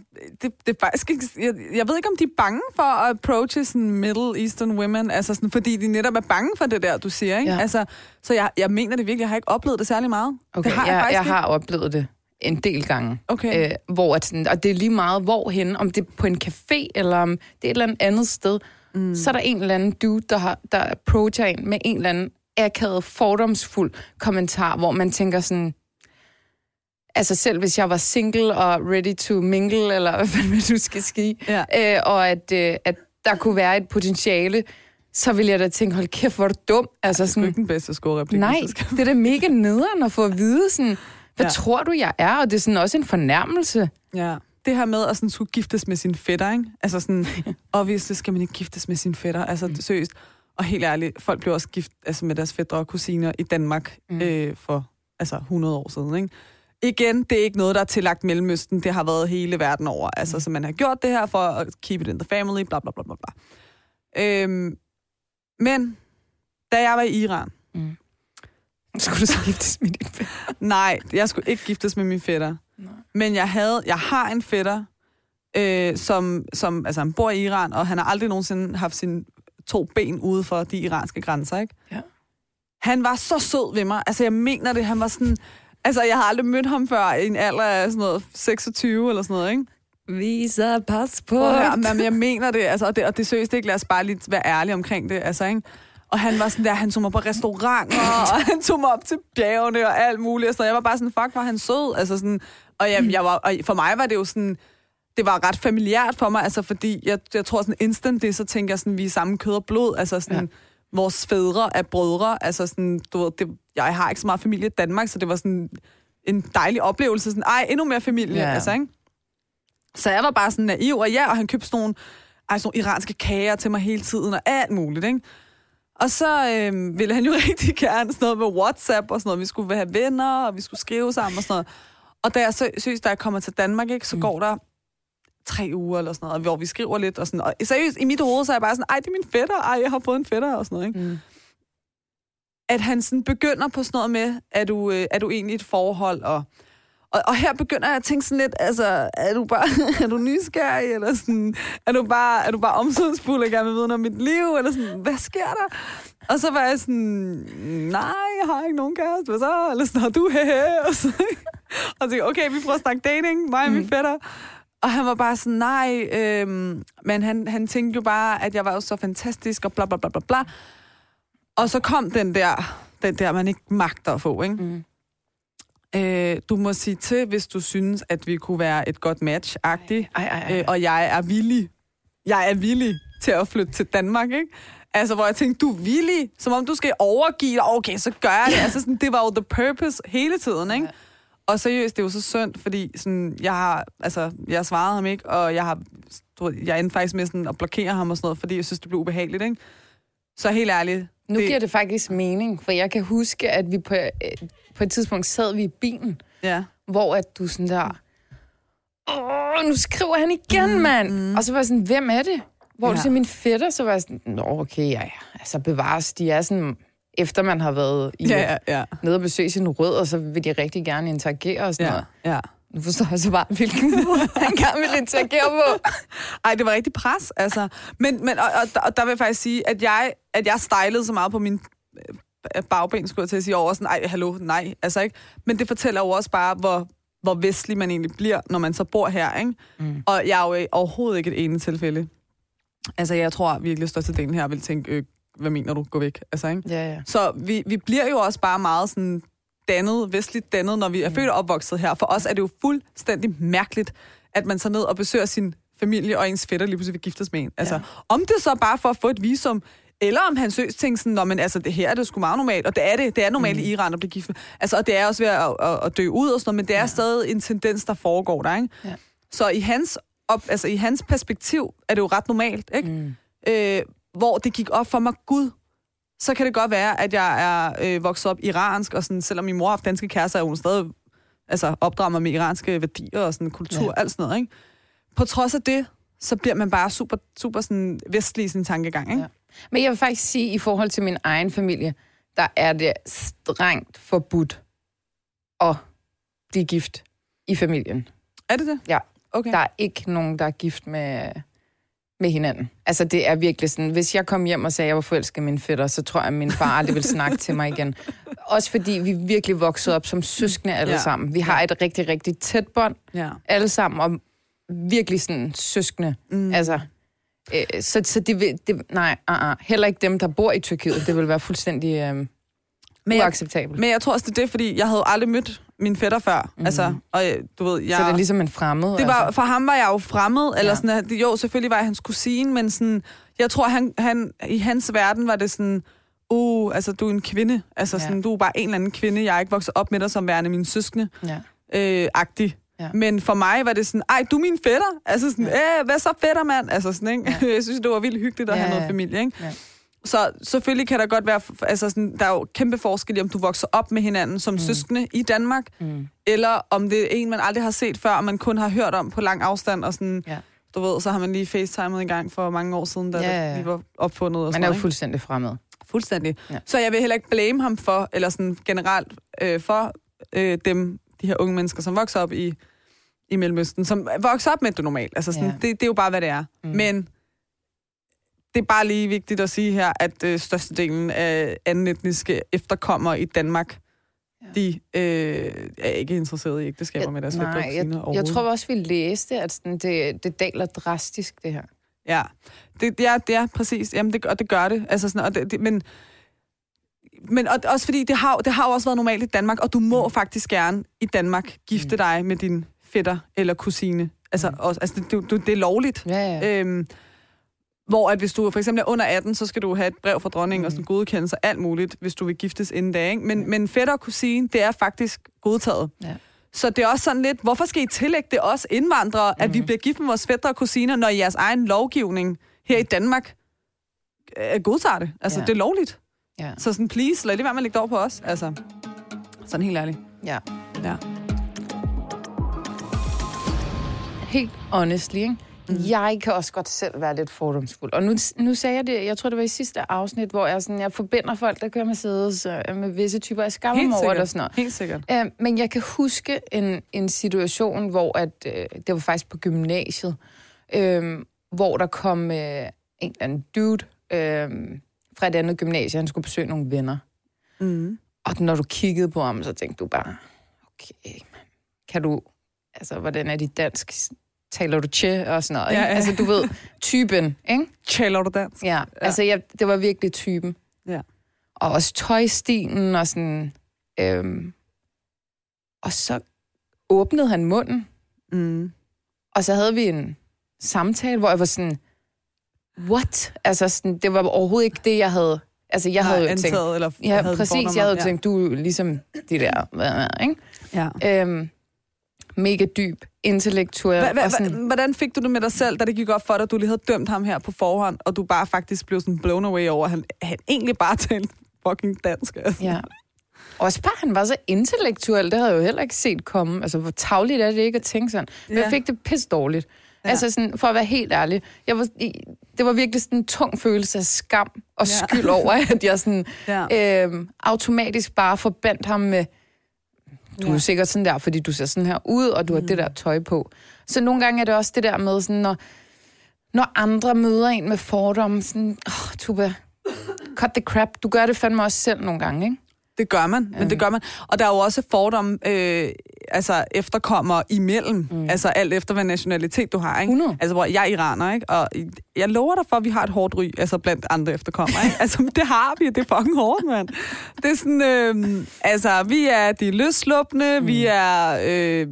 det, det er faktisk ikke, jeg, jeg ved ikke, om de er bange for at approache sådan Middle Eastern women, altså sådan, fordi de netop er bange for det der, du siger, ikke? Ja. Altså, så jeg, jeg mener det virkelig, jeg har ikke oplevet det særlig meget. Okay, det har jeg, jeg, jeg ikke. har oplevet det en del gange. Okay. Øh, hvor at sådan, og det er lige meget hvorhen, om det er på en café, eller om det er et eller andet andet sted, mm. så er der en eller anden dude, der, har, der approacher en med en eller anden akavet, fordomsfuld kommentar, hvor man tænker sådan, altså selv hvis jeg var single og ready to mingle, eller hvad fanden du skal sige, Ja. øh, og at, øh, at der kunne være et potentiale, så ville jeg da tænke, hold kæft, hvor er du dum. Altså Det er sådan, ikke den bedste scorereplik. Nej, det er da mega nederen at få at vide sådan, hvad Ja. ja. tror du, jeg er? Og det er sådan også en fornærmelse. Ja. Det her med at sådan skulle giftes med sin fætter, ikke? Altså sådan, obviously skal man ikke giftes med sin fætter. Altså mm. seriøst. Og helt ærligt, folk blev også gift altså med deres fætter og kusiner i Danmark mm. øh, for altså 100 år siden, ikke? Igen, det er ikke noget, der er tillagt Mellemøsten. Det har været hele verden over. Altså, mm. så man har gjort det her for at keep it in the family, bla bla bla bla bla. Øhm, men, da jeg var i Iran, Skulle du så giftes med din fætter? Nej, jeg skulle ikke giftes med min fætter. Men jeg havde, jeg har en fætter, øh, som, som, altså han bor i Iran, og han har aldrig nogensinde haft sine to ben ude for de iranske grænser, ikke? Ja. Han var så sød ved mig. Altså, jeg mener det, han var sådan... Altså, jeg har aldrig mødt ham før i en alder af sådan noget 26 eller sådan noget, ikke? Visa pas på. Prøv at høre, men jeg mener det, altså, og det, og det er seriøst ikke, lad os bare lige være ærlige omkring det, altså, ikke? Og han var sådan der, han tog mig på restauranter, og han tog mig op til bjergene og alt muligt, og sådan. Jeg var bare sådan, fuck, var han sød, altså sådan, og, jeg, jeg var, og for mig var det jo sådan, det var ret familiært for mig, altså fordi, jeg, jeg tror sådan instant det, så tænker jeg sådan, vi er samme kød og blod, altså sådan, ja. Vores fædre er brødre, altså sådan, du ved, det, jeg har ikke så meget familie i Danmark, så det var sådan en dejlig oplevelse, sådan, ej, endnu mere familie, Ja. altså, ikke? Så jeg var bare sådan naiv, og ja, og han købte sådan nogle, ej, sådan nogle iranske kager til mig hele tiden, og alt muligt, ikke? Og så øh, ville han jo rigtig gerne sådan noget med WhatsApp og sådan noget. Vi skulle have venner, og vi skulle skrive sammen og sådan noget. Og da jeg så, synes, da jeg kommer til Danmark, ikke, så mm. går der tre uger eller sådan noget, hvor vi skriver lidt og sådan Og seriøst, i mit hoved, så er jeg bare sådan, ej, det er min fætter, ej, jeg har fået en fætter og sådan noget, ikke? Mm. At han sådan begynder på sådan noget med, er du, øh, er du egentlig i et forhold, og og, og her begynder jeg at tænke sådan lidt, altså, er du bare er du nysgerrig, eller sådan, er du bare, er du bare omsorgsfuld og gerne vil vide noget om mit liv, eller sådan, hvad sker der? Og så var jeg sådan, nej, jeg har ikke nogen kæreste, hvad så? Eller sådan, har du hehe? Og så, og så tænkte okay, vi prøver at snakke dating, mig og min fætter. Og han var bare sådan, nej, øhm, men han, han tænkte jo bare, at jeg var jo så fantastisk, og bla bla bla bla bla. Og så kom den der, den der, man ikke magter at få, ikke? Mm. Øh, du må sige til, hvis du synes, at vi kunne være et godt match-agtigt. Ej, ej, ej. Øh, og jeg er villig. Jeg er villig til at flytte til Danmark, ikke? Altså, hvor jeg tænkte, du er villig, som om du skal overgive dig. Okay, så gør jeg det. Altså, sådan, det var jo the purpose hele tiden, ikke? Ja. Og seriøst, det er jo så synd, fordi sådan, jeg har, altså, jeg svarede ham ikke, og jeg har, jeg endte faktisk med sådan at blokere ham og sådan noget, fordi jeg synes, det blev ubehageligt, ikke? Så helt ærligt. Nu det... giver det faktisk mening, for jeg kan huske, at vi på, øh, på et tidspunkt sad vi i bilen, Ja. hvor at du sådan der, åh, nu skriver han igen, mm, mand. Mm. Og så var jeg sådan, hvem er det? Hvor. Ja. du siger min fætter, så var jeg sådan, nå, okay, ja, ja. Altså bevares, de er sådan, efter man har været i, Ja, ja, ja. nede og besøge sin rød, og så vil de rigtig gerne interagere og sådan Ja, noget. ja. Nu forstår jeg så bare, hvilken måde han gerne vil interagere på. Ej, det var rigtig pres, altså. Men, men og, og, og der vil jeg faktisk sige, at jeg, at jeg stylede så meget på min øh, bagben, skulle jeg til at sige, over sådan, ej, hallo, nej, altså ikke. Men det fortæller jo også bare, hvor, hvor vestlig man egentlig bliver, når man så bor her, ikke? Mm. Og jeg er jo overhovedet ikke et ene tilfælde. Altså, jeg tror virkelig, størstedelen her vil tænke, øh, hvad mener du, gå væk, altså, ikke? Ja, ja. Så vi, vi bliver jo også bare meget sådan dannet, vestligt dannet, når vi er født og opvokset her. For os er det jo fuldstændig mærkeligt, at man så ned og besøger sin familie og ens fætter lige pludselig vil giftes med en. Altså, ja. om det så bare for at få et visum, eller om han søs tænker sådan, men altså, det her er det sgu meget normalt, og det er det, det er normalt mm. i Iran at blive gift. med. Altså, og det er også ved at, at, at dø ud og sådan noget, men det er ja. stadig en tendens, der foregår der, ikke? Ja. Så i hans, op, altså, i hans perspektiv er det jo ret normalt, ikke? Mm. øh, hvor det gik op for mig, gud, så kan det godt være, at jeg er øh, vokset op iransk, og sådan, selvom min mor har haft danske kærester, er hun stadig altså, opdrager mig med iranske værdier og sådan, kultur, ja. alt sådan noget. Ikke? På trods af det, så bliver man bare super, super sådan, vestlig i sin tankegang. Ikke? Ja. Men jeg vil faktisk sige, i forhold til min egen familie, der er det strengt forbudt at blive gift i familien. Er det det? Ja. Okay. Der er ikke nogen, der er gift med, med hinanden. Altså, det er virkelig sådan, hvis jeg kom hjem og sagde, at jeg var forelsket min fætter, så tror jeg, at min far aldrig vil snakke til mig igen. Også fordi vi virkelig voksede op som søskende alle ja. sammen. Vi har et rigtig, rigtig tæt bånd, Ja. alle sammen, og virkelig sådan søskende. Mm. Altså, øh, så, så det, vil, det, nej, uh, uh, heller ikke dem, der bor i Tyrkiet. Det vil være fuldstændig øh, Men jeg, uacceptabelt. men jeg tror også, det er det, fordi jeg havde aldrig mødt min fætter før. Mm. Altså, og øh, du ved, jeg... Så det er ligesom en fremmed. Det var, altså. for ham var jeg jo fremmed, eller Ja. sådan, jo, selvfølgelig var jeg hans kusine, men sådan, jeg tror, han, han, i hans verden var det sådan, uh, altså, du er en kvinde. Altså, Ja. sådan, du er bare en eller anden kvinde. Jeg er ikke vokset op med dig som værende min søskende. Ja. Øh, agtig. Ja. Men for mig var det sådan, ej, du er min fætter. Altså sådan, ja. hvad så fætter, mand? Altså sådan, ikke? Ja. jeg synes, det var vildt hyggeligt at Ja, have noget familie, ikke? Ja. Så selvfølgelig kan der godt være, altså sådan, der er jo kæmpe forskel i, om du vokser op med hinanden som mm. søskende i Danmark, Mm. eller om det er en, man aldrig har set før, og man kun har hørt om på lang afstand, og sådan, Ja. du ved, så har man lige facetimet en gang for mange år siden, da Ja, ja, ja, det lige var opfundet. Og Man sådan er jo ikke? fuldstændig fremmed. Fuldstændig. Ja. Så jeg vil heller ikke blame ham for, eller sådan generelt øh, for øh, dem, de her unge mennesker, som vokser op i, i Mellemøsten, som vokser op med det normalt. Altså sådan, Ja. det, det er jo bare, hvad det er. Mm. Men det er bare lige vigtigt at sige her, at øh, størstedelen af anden etniske efterkommere i Danmark, Ja. ja. de øh, er ikke interesserede i ægteskaber Jeg- med deres Nej, jeg, jeg tror også, vi læste, at sådan, det, det daler drastisk, det her. Ja, det, er, det er præcis. Jamen, det, og det gør det. Altså sådan, og det, det, men men og, også fordi, det har, det har jo også været normalt i Danmark, og du må mm. faktisk gerne i Danmark gifte Mm. dig med din fætter eller kusine. Altså, Mm. også, altså det, det, det, det er lovligt. Ja, ja. Øhm, hvor at hvis du for eksempel er under 18, så skal du have et brev fra dronningen mm. og sådan godkendelse og alt muligt, hvis du vil giftes inden da. Ikke? Men, men fætter og kusine, det er faktisk godtaget. Ja. Så det er også sådan lidt, hvorfor skal I tillægge det os indvandrere, mm. at vi bliver gift med vores fætter og kusiner, når jeres egen lovgivning her i Danmark øh, godtager det? Altså, Ja. ja. det er lovligt. ja. Så sådan, please, lad det være med at lægge det over på os. Altså, sådan helt ærligt. ja. Ja. Helt honestly, ikke? Mm. Jeg kan også godt selv være lidt fordomsfuld. Og nu, nu sagde jeg det, jeg tror, det var i sidste afsnit, hvor jeg, sådan, jeg forbinder folk, der kører Mercedes øh, med visse typer af skammer over det og sikkert. sådan noget. Helt sikkert. Øh, men jeg kan huske en, en situation, hvor at, øh, det var faktisk på gymnasiet, øh, hvor der kom øh, en eller anden dude øh, fra et andet gymnasie, han skulle besøge nogle venner. Mm. Og når du kiggede på ham, så tænkte du bare, okay, man, kan du, altså, hvordan er dit dansk? Taler du tje og sådan noget? Ja, ja. Altså, du ved, typen, ikke? Taler du dansk? Ja, ja. altså, jeg, det var virkelig typen. Ja. Og også tøjstilen og sådan, øhm, og så åbnede han munden, Mm. og så havde vi en samtale, hvor jeg var sådan, what? Altså, sådan, det var overhovedet ikke det, jeg havde, altså, jeg havde jo tænkt, eller Ja, havde præcis. Jeg havde jo tænkt, du er ligesom de der, ikke? Ja. Øhm, mega dyb, intellektuel. Hva, hva, og sådan, hvordan fik du det med dig selv, da det gik op for dig, at du lige havde dømt ham her på forhånd, og du bare faktisk blev sådan blown away over, at han, han egentlig bare talte fucking dansk? Altså. ja. Også bare, han var så intellektuel, det havde jeg jo heller ikke set komme. Altså, hvor tavligt er det ikke at tænke sådan. Men Ja. jeg fik det pisse dårligt. Ja. Altså, sådan, for at være helt ærlig. Jeg var, det var virkelig sådan en tung følelse af skam og Ja. skyld over, at jeg sådan, Ja. øhm, automatisk bare forbandt ham med, du er Ja. sikkert sådan der, fordi du ser sådan her ud, og du har det der tøj på. Så nogle gange er det også det der med, sådan, når, når andre møder en med fordomme, sådan, åh, oh, Tuba, cut the crap. Du gør det fandme også selv nogle gange, ikke? Det gør man, men det gør man. Og der er jo også fordomme, øh, altså efterkommer imellem, mm. altså alt efter, hvad nationalitet du har, ikke? 100. Altså, hvor jeg er iraner, ikke? Og jeg lover dig for, at vi har et hårdt ry, altså blandt andre efterkommere, ikke? Altså, det har vi, det er fucking hårdt, mand. Det er sådan, øh, altså, vi er de løsluppende, mm. vi er, øh,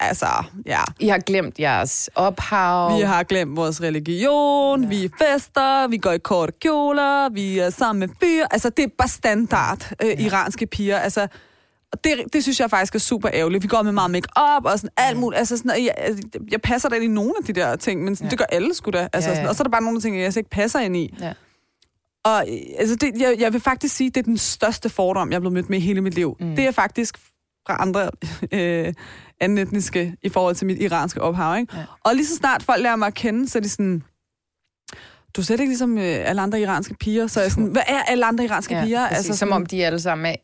altså, ja, I har glemt jeres ophav. vi har glemt vores religion, ja. vi fester, vi går i korte kjoler, vi er sammen med fyre. Altså, det er bare standard øh, ja. Iranske piger. Altså, og det, det synes jeg faktisk er super ærgerligt. Vi går med meget make-up og sådan alt muligt. Altså, sådan, jeg, altså, jeg passer da ind i nogle af de der ting, men sådan, Ja. det gør alle sgu da. Altså, Ja, ja. Sådan, og så er der bare nogle af ting, jeg ikke passer ind i. Ja. Og altså, det, jeg, jeg vil faktisk sige, det er den største fordom, jeg er blevet mødt med i hele mit liv. Mm. Det er faktisk fra andre øh, anden etniske i forhold til mit iranske ophav. Ikke? Ja. Og lige så snart folk lærer mig at kende, så er de sådan, du er slet ikke ligesom øh, alle andre iranske piger. Så jeg sådan, hvad er alle andre iranske Ja, piger? præcis, altså, som om de alle sammen er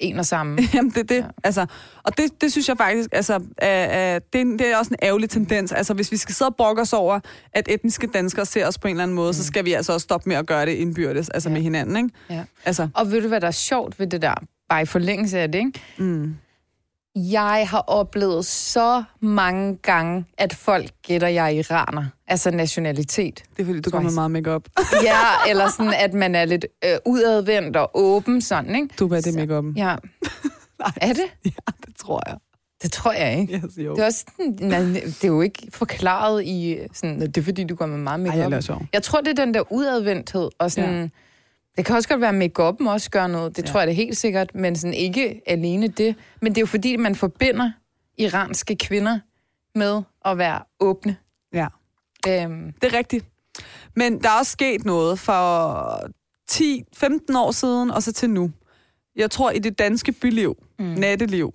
en og samme. Jamen, det er det. Ja. Altså, og det, det synes jeg faktisk, altså, er, er, det, er, det er også en ærgerlig tendens. Altså, hvis vi skal sidde og brokke os over, at etniske danskere ser os på en eller anden måde, mm. så skal vi altså også stoppe med at gøre det indbyrdes, altså ja. med hinanden, ikke? Ja. Altså, Og ved du, hvad der er sjovt ved det der? Bare i forlængelse af det, ikke? mm. Jeg har oplevet så mange gange, at folk gætter, jeg er iraner. Altså nationalitet. det er fordi, du går med jeg. meget makeup. Ja, eller sådan, at man er lidt øh, udadvendt og åben, sådan, ikke? Du er det makeup. Ja. Er det? Ja, det tror jeg. Det tror jeg ikke. Yes, jo. Det er, også sådan, nej, det er jo ikke forklaret i sådan, "Nå, det er fordi, du går med meget Ej, makeup. jeg laver sjov. Jeg tror, det er den der udadvendthed, og sådan... Ja. Det kan også godt være, at make-up'en også gør noget. Det ja. Tror jeg det er helt sikkert, men sådan ikke alene det. Men det er jo fordi, man forbinder iranske kvinder med at være åbne. Ja. Øhm, Det er rigtigt. Men der er også sket noget for 10-15 år siden, og så til nu. Jeg tror, i det danske byliv, mm. natteliv,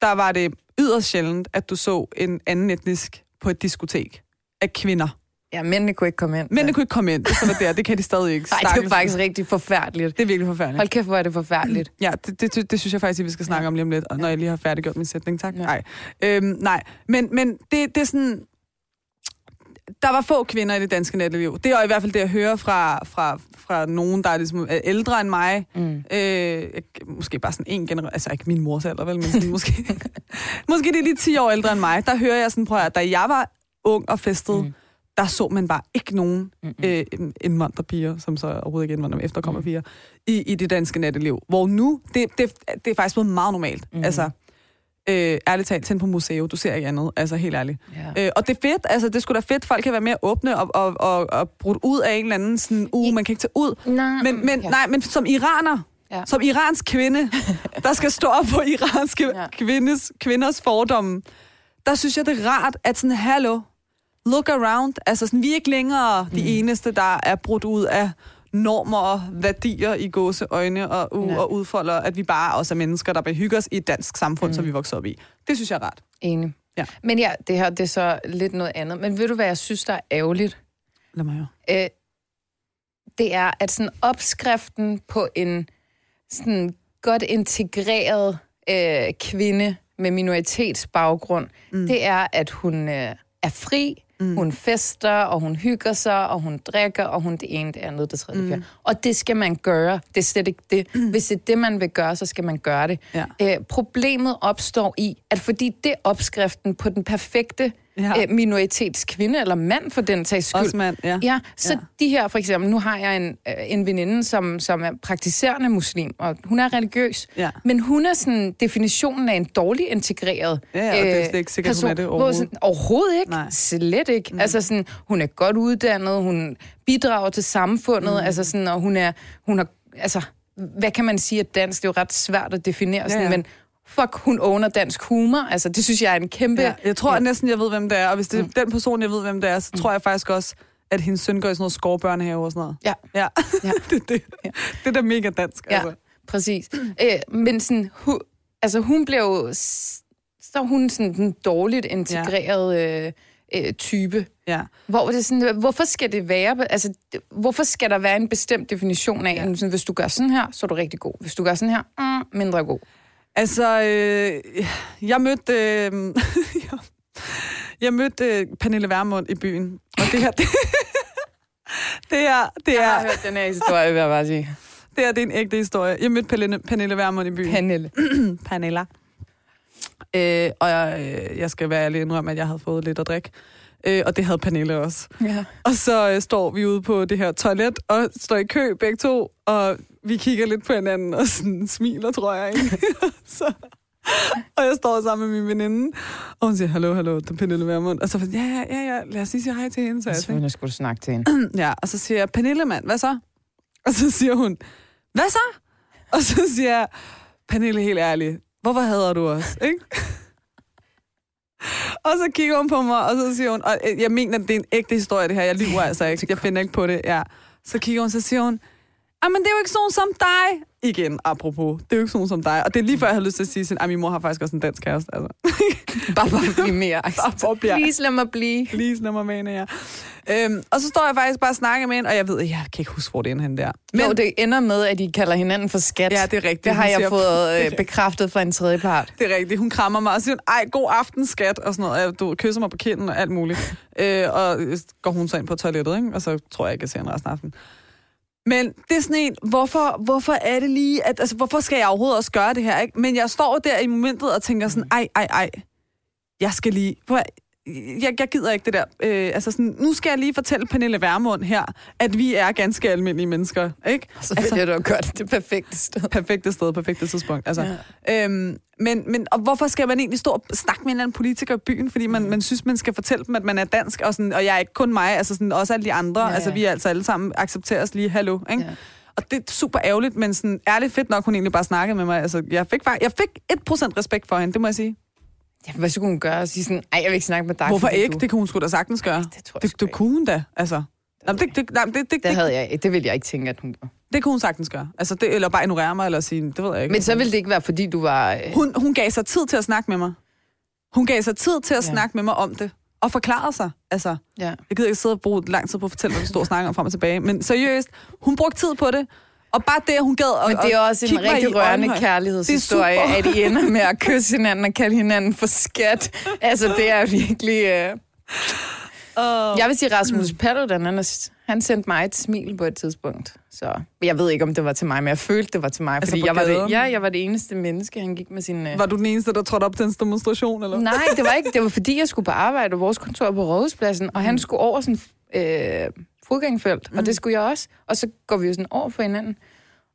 der var det yderst sjældent, at du så en anden etnisk på et diskotek af kvinder. Ja, mændene kunne ikke komme ind. Mændene kunne ikke komme ind, det, er sådan, der. det kan de stadig ikke. Nej, det er faktisk rigtig forfærdeligt. Det er virkelig forfærdeligt. Hold kæft, hvor er det forfærdeligt. Ja, det, det, det, synes jeg faktisk, at vi skal snakke Ja. ja. om lige om lidt, og når jeg lige har færdiggjort min sætning. Tak. Ja. Ja. Nej. Øhm, nej, men, men det, det er sådan... Der var få kvinder i det danske natteliv. Det er i hvert fald det, jeg hører fra, fra, fra nogen, der er ligesom er ældre end mig. Mm. Øh, måske bare sådan en generation, altså ikke min mors alder, vel, men sådan, måske, måske det er lige 10 år ældre end mig. Der hører jeg sådan, prøv at da jeg var ung og festet, Mm. Der så man bare ikke nogen Mm-mm. øh, indvandrerpiger, som så overhovedet ikke indvandrer, men efterkommerpiger, i, i det danske natteliv. Hvor nu, det, det, det er faktisk blevet meget normalt. Mm. Altså, øh, ærligt talt, tænd på museum, du ser ikke andet, altså helt ærligt. Ja. Øh, og det er fedt, altså det skulle da fedt, folk kan være mere åbne og, og, og, og brudt ud af en eller anden sådan, uh, man kan ikke tage ud. Nej, Men, men, ja. nej, men som iraner, Ja. som iransk kvinde, der skal stå op på iranske ja. kvindes, kvinders fordomme, der synes jeg, det er rart, at sådan, hallo, look around. Altså, sådan, vi er ikke længere de Mm. eneste, der er brudt ud af normer og værdier i gåseøjne og, Ja. og udfolder, at vi bare også er mennesker, der behygger os i et dansk samfund, mm. som vi vokser op i. Det synes jeg er rart. Enig. Ja. Men ja, det her det er så lidt noget andet. Men ved du, hvad jeg synes, der er ærgerligt? Lad mig høre. øh, det er, at sådan opskriften på en sådan godt integreret øh, kvinde med minoritetsbaggrund, mm. det er, at hun øh, er fri, mm. hun fester, og hun hygger sig, og hun drikker, og hun det ene, det andet, det tredje, det fjerde. Og det skal man gøre. Det er slet ikke det. Mm. Hvis det er det, man vil gøre, så skal man gøre det. Ja. Øh, problemet opstår i, at fordi det er opskriften på den perfekte Ja. øh, minoritetskvinde, eller mand for den sags skyld, Også mand, ja. Ja, så ja. De her, for eksempel, nu har jeg en, øh, en veninde, som, som er praktiserende muslim, og hun er religiøs, Ja. men hun er sådan definitionen af en dårlig integreret Ja, ja, og det er slet ikke sikkert, hun er det overhovedet. Sådan, overhovedet ikke. Nej. Slet ikke. Mm. Altså sådan, hun er godt uddannet, hun bidrager til samfundet, mm. altså sådan, og hun er, hun har, altså, hvad kan man sige at dansk? Det er jo ret svært at definere, sådan, ja. men fuck, hun owner dansk humor. Altså, det synes jeg er en kæmpe... Ja, jeg tror ja. næsten, jeg ved, hvem det er. Og hvis det er mm. den person, jeg ved, hvem det er, så mm. tror jeg faktisk også, at hendes søn går i sådan noget skovbørnehave og sådan noget. Ja. Ja, Ja. det, det, Ja. det er da mega dansk. Ja, Altså. præcis. Øh, men sådan, hu, altså hun blev jo, så er hun sådan en dårligt integreret øh, øh, type. Ja. Hvor det sådan, hvorfor skal det være, altså, hvorfor skal der være en bestemt definition af, ja. sådan, hvis du gør sådan her, så er du rigtig god. Hvis du gør sådan her, mm, mindre god. Altså, øh, jeg mødte... Øh, jeg mødte øh, Pernille Vermund i byen. Og det her... Det, det her, det Jeg har er, hørt den her historie, vil jeg bare sige. det her det er en ægte historie. Jeg mødte Pernille, Pernille Vermund i byen. Pernille. Pernilla. Øh, og jeg, øh, jeg skal være ærlig indrømme, at jeg havde fået lidt at drikke. Øh, og det havde Pernille også. Ja. Og så øh, står vi ude på det her toilet, og står i kø begge to, og vi kigger lidt på hinanden og sådan smiler, tror jeg. Ikke? så, og jeg står sammen med min veninde, og hun siger, hallo, hallo, det er Pernille Vermund. Og så ja, ja, ja, ja, lad os lige sige hej til hende. Så jeg tænkte, skulle snakke til hende. ja, og så siger jeg, Pernille, mand, hvad så? Og så siger hun, hvad så? Og så siger jeg, Pernille, helt ærligt, hvorfor hader du os, ikke? Og så kigger hun på mig, og så siger hun, og jeg mener, det er en ægte historie, det her, jeg lyver altså ikke, jeg finder ikke på det, ja. Så kigger hun, så siger hun, men det er jo ikke sådan som dig. Igen, apropos. Det er jo ikke sådan som dig. Og det er lige før, jeg havde lyst til at sige, sådan, at min mor har faktisk også en dansk kæreste. Altså. Bare for at blive mere. Bare for at blive- Please lad mig blive. Please, lad mig mene, ja. Øhm, og så står jeg faktisk bare og snakker med hende, og jeg ved, jeg kan ikke huske, hvor det er henne der. Men jo, det ender med, at I kalder hinanden for skat. Ja, det er rigtigt. Det har jeg fået øh, bekræftet fra en tredje part. Det er rigtigt. Hun krammer mig og siger, ej, god aften, skat, og sådan noget. Og Du kysser mig på kinden og alt muligt. øh, og går hun så ind på toilettet, ikke? og så tror jeg ikke, jeg ser hende resten af aftenen. Men det er sådan en, hvorfor, hvorfor er det lige, at, altså, hvorfor skal jeg overhovedet også gøre det her, ikke? Men jeg står der i momentet og tænker sådan, ej, ej, ej, jeg skal lige, jeg, jeg gider ikke det der. Øh, altså sådan, nu skal jeg lige fortælle Pernille Vermund her, at vi er ganske almindelige mennesker, ikke? Så altså, jeg, du har gjort det perfekte sted. perfekte sted, perfekte tidspunkt. Altså. Ja. Øhm, men, men og hvorfor skal man egentlig stå og snakke med en eller anden politiker i byen, fordi man, man synes, man skal fortælle dem, at man er dansk, og, sådan, og jeg er ikke kun mig, altså sådan, også alle de andre, Ja, ja, altså vi er altså alle sammen accepterer os lige, hallo, ikke? Ja. Og det er super ærgerligt, men sådan, ærligt fedt nok, hun egentlig bare snakkede med mig. Altså, jeg fik, jeg fik 1% respekt for hende, det må jeg sige. Ja, hvad skulle hun gøre? Og sige sådan, ej, jeg vil ikke snakke med dig. Hvorfor ikke? Du... Det kunne hun sgu da sagtens gøre. det tror jeg det, det kunne hun da, altså. Det, det, nej, det, det, det, Det, havde jeg, det ville jeg ikke tænke, at hun gjorde. det kunne hun sagtens gøre. Altså, det, eller bare ignorere mig, eller sige, det ved jeg ikke. Men så ville det ikke være, fordi du var... Øh... Hun, hun gav sig tid til at snakke med mig. Hun gav sig tid til at Ja. snakke med mig om det. Og forklarede sig. Altså, Ja. jeg gider ikke sidde og bruge lang tid på at fortælle, hvad vi står og snakker om frem og tilbage. Men seriøst, hun brugte tid på det. Og bare det, at hun gad Men at det er også en rigtig rørende øjnene. kærlighedshistorie, Det at I ender med at kysse hinanden og kalde hinanden for skat. Altså, det er virkelig... Øh... Oh. Jeg vil sige, Rasmus Paludan, han, han sendte mig et smil på et tidspunkt. Så jeg ved ikke, om det var til mig, men jeg følte, det var til mig. Altså fordi jeg var, det, ja, jeg var det eneste menneske, han gik med sin... Øh... Var du den eneste, der trådte op til en demonstration? Eller? Nej, det var ikke. Det var fordi, jeg skulle på arbejde på vores kontor på Rådhuspladsen, og han skulle over sådan øh, fodgængfelt, mm. og det skulle jeg også. Og så går vi jo sådan over for hinanden.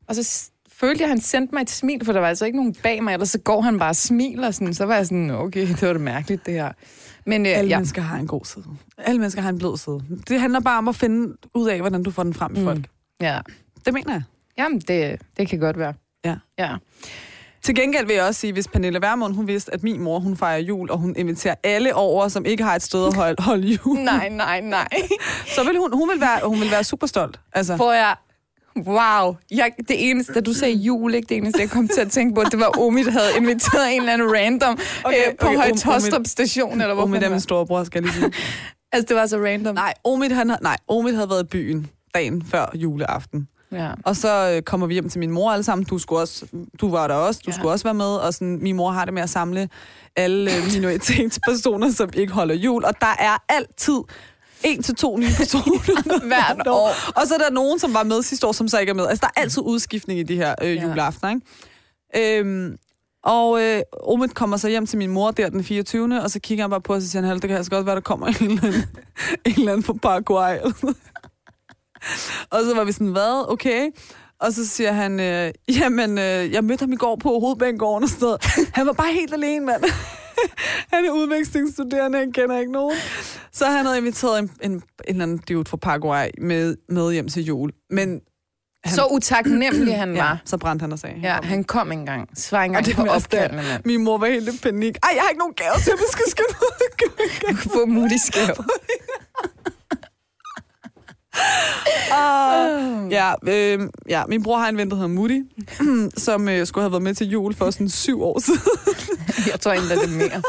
Og så følte jeg, at han sendte mig et smil, for der var altså ikke nogen bag mig, ellers så går han bare og smiler. Sådan. Så var jeg sådan, okay, det var det mærkeligt, det her. Men øh, Alle ja, mennesker har en god side. Alle mennesker har en blød side. Det handler bare om at finde ud af, hvordan du får den frem i Mm. folk. ja. Det mener jeg. Jamen, det, det kan godt være. Ja. Ja. Til gengæld vil jeg også sige, hvis Pernille Vermund, hun vidste, at min mor, hun fejrer jul, og hun inviterer alle over, som ikke har et sted at holde, holde jul, Nej, nej, nej. så vil hun, hun, vil være, hun vil være super stolt. Altså. Får jeg... Wow. Jeg, det eneste, da du sagde jul, ikke det eneste, jeg kom til at tænke på, det var Omi, der havde inviteret en eller anden random okay, øh, på okay, Høje station, eller hvor Omid er min storebror, skal jeg lige sige. Altså, det var så random. Nej, Omid, han, nej, Omid havde været i byen dagen før juleaften. Ja. Og så øh, kommer vi hjem til min mor alle sammen. Du, skulle også, du var der også. Du Ja. skulle også være med. Og sådan, min mor har det med at samle alle øh, minoritetspersoner, som ikke holder jul. Og der er altid en til to nye personer. Hvert år. Og så er der nogen, som var med sidste år, som så ikke er med. Altså, der er altid udskiftning i de her øh, juleaftener, ikke? Øhm, og øh, Omid kommer så hjem til min mor der den 24. Og så kigger han bare på os og siger, det kan altså godt være, der kommer en eller anden, en eller anden fra Paraguay. Og så var vi sådan, hvad? Okay. Og så siger han, øh, jamen, øh, jeg mødte ham i går på hovedbanegården og sådan noget. Han var bare helt alene, mand. han er udvekslingsstuderende, han kender ikke nogen. Så han havde inviteret en, en, en eller anden dude fra Paraguay med, med hjem til jul. Men han, Så utaknemmelig han ja, var. så brændte han og sagde. Ja, han kom engang. Svar Og engang på mand. Min mor var helt i panik. Ej, jeg har ikke nogen gave til, at vi skal skynde ud. Få mutig skæv. Ah, ja, øh, ja, min bror har en ven, der hedder Moody, som øh, skulle have været med til jul for sådan syv år siden. Jeg tror egentlig, det er mere.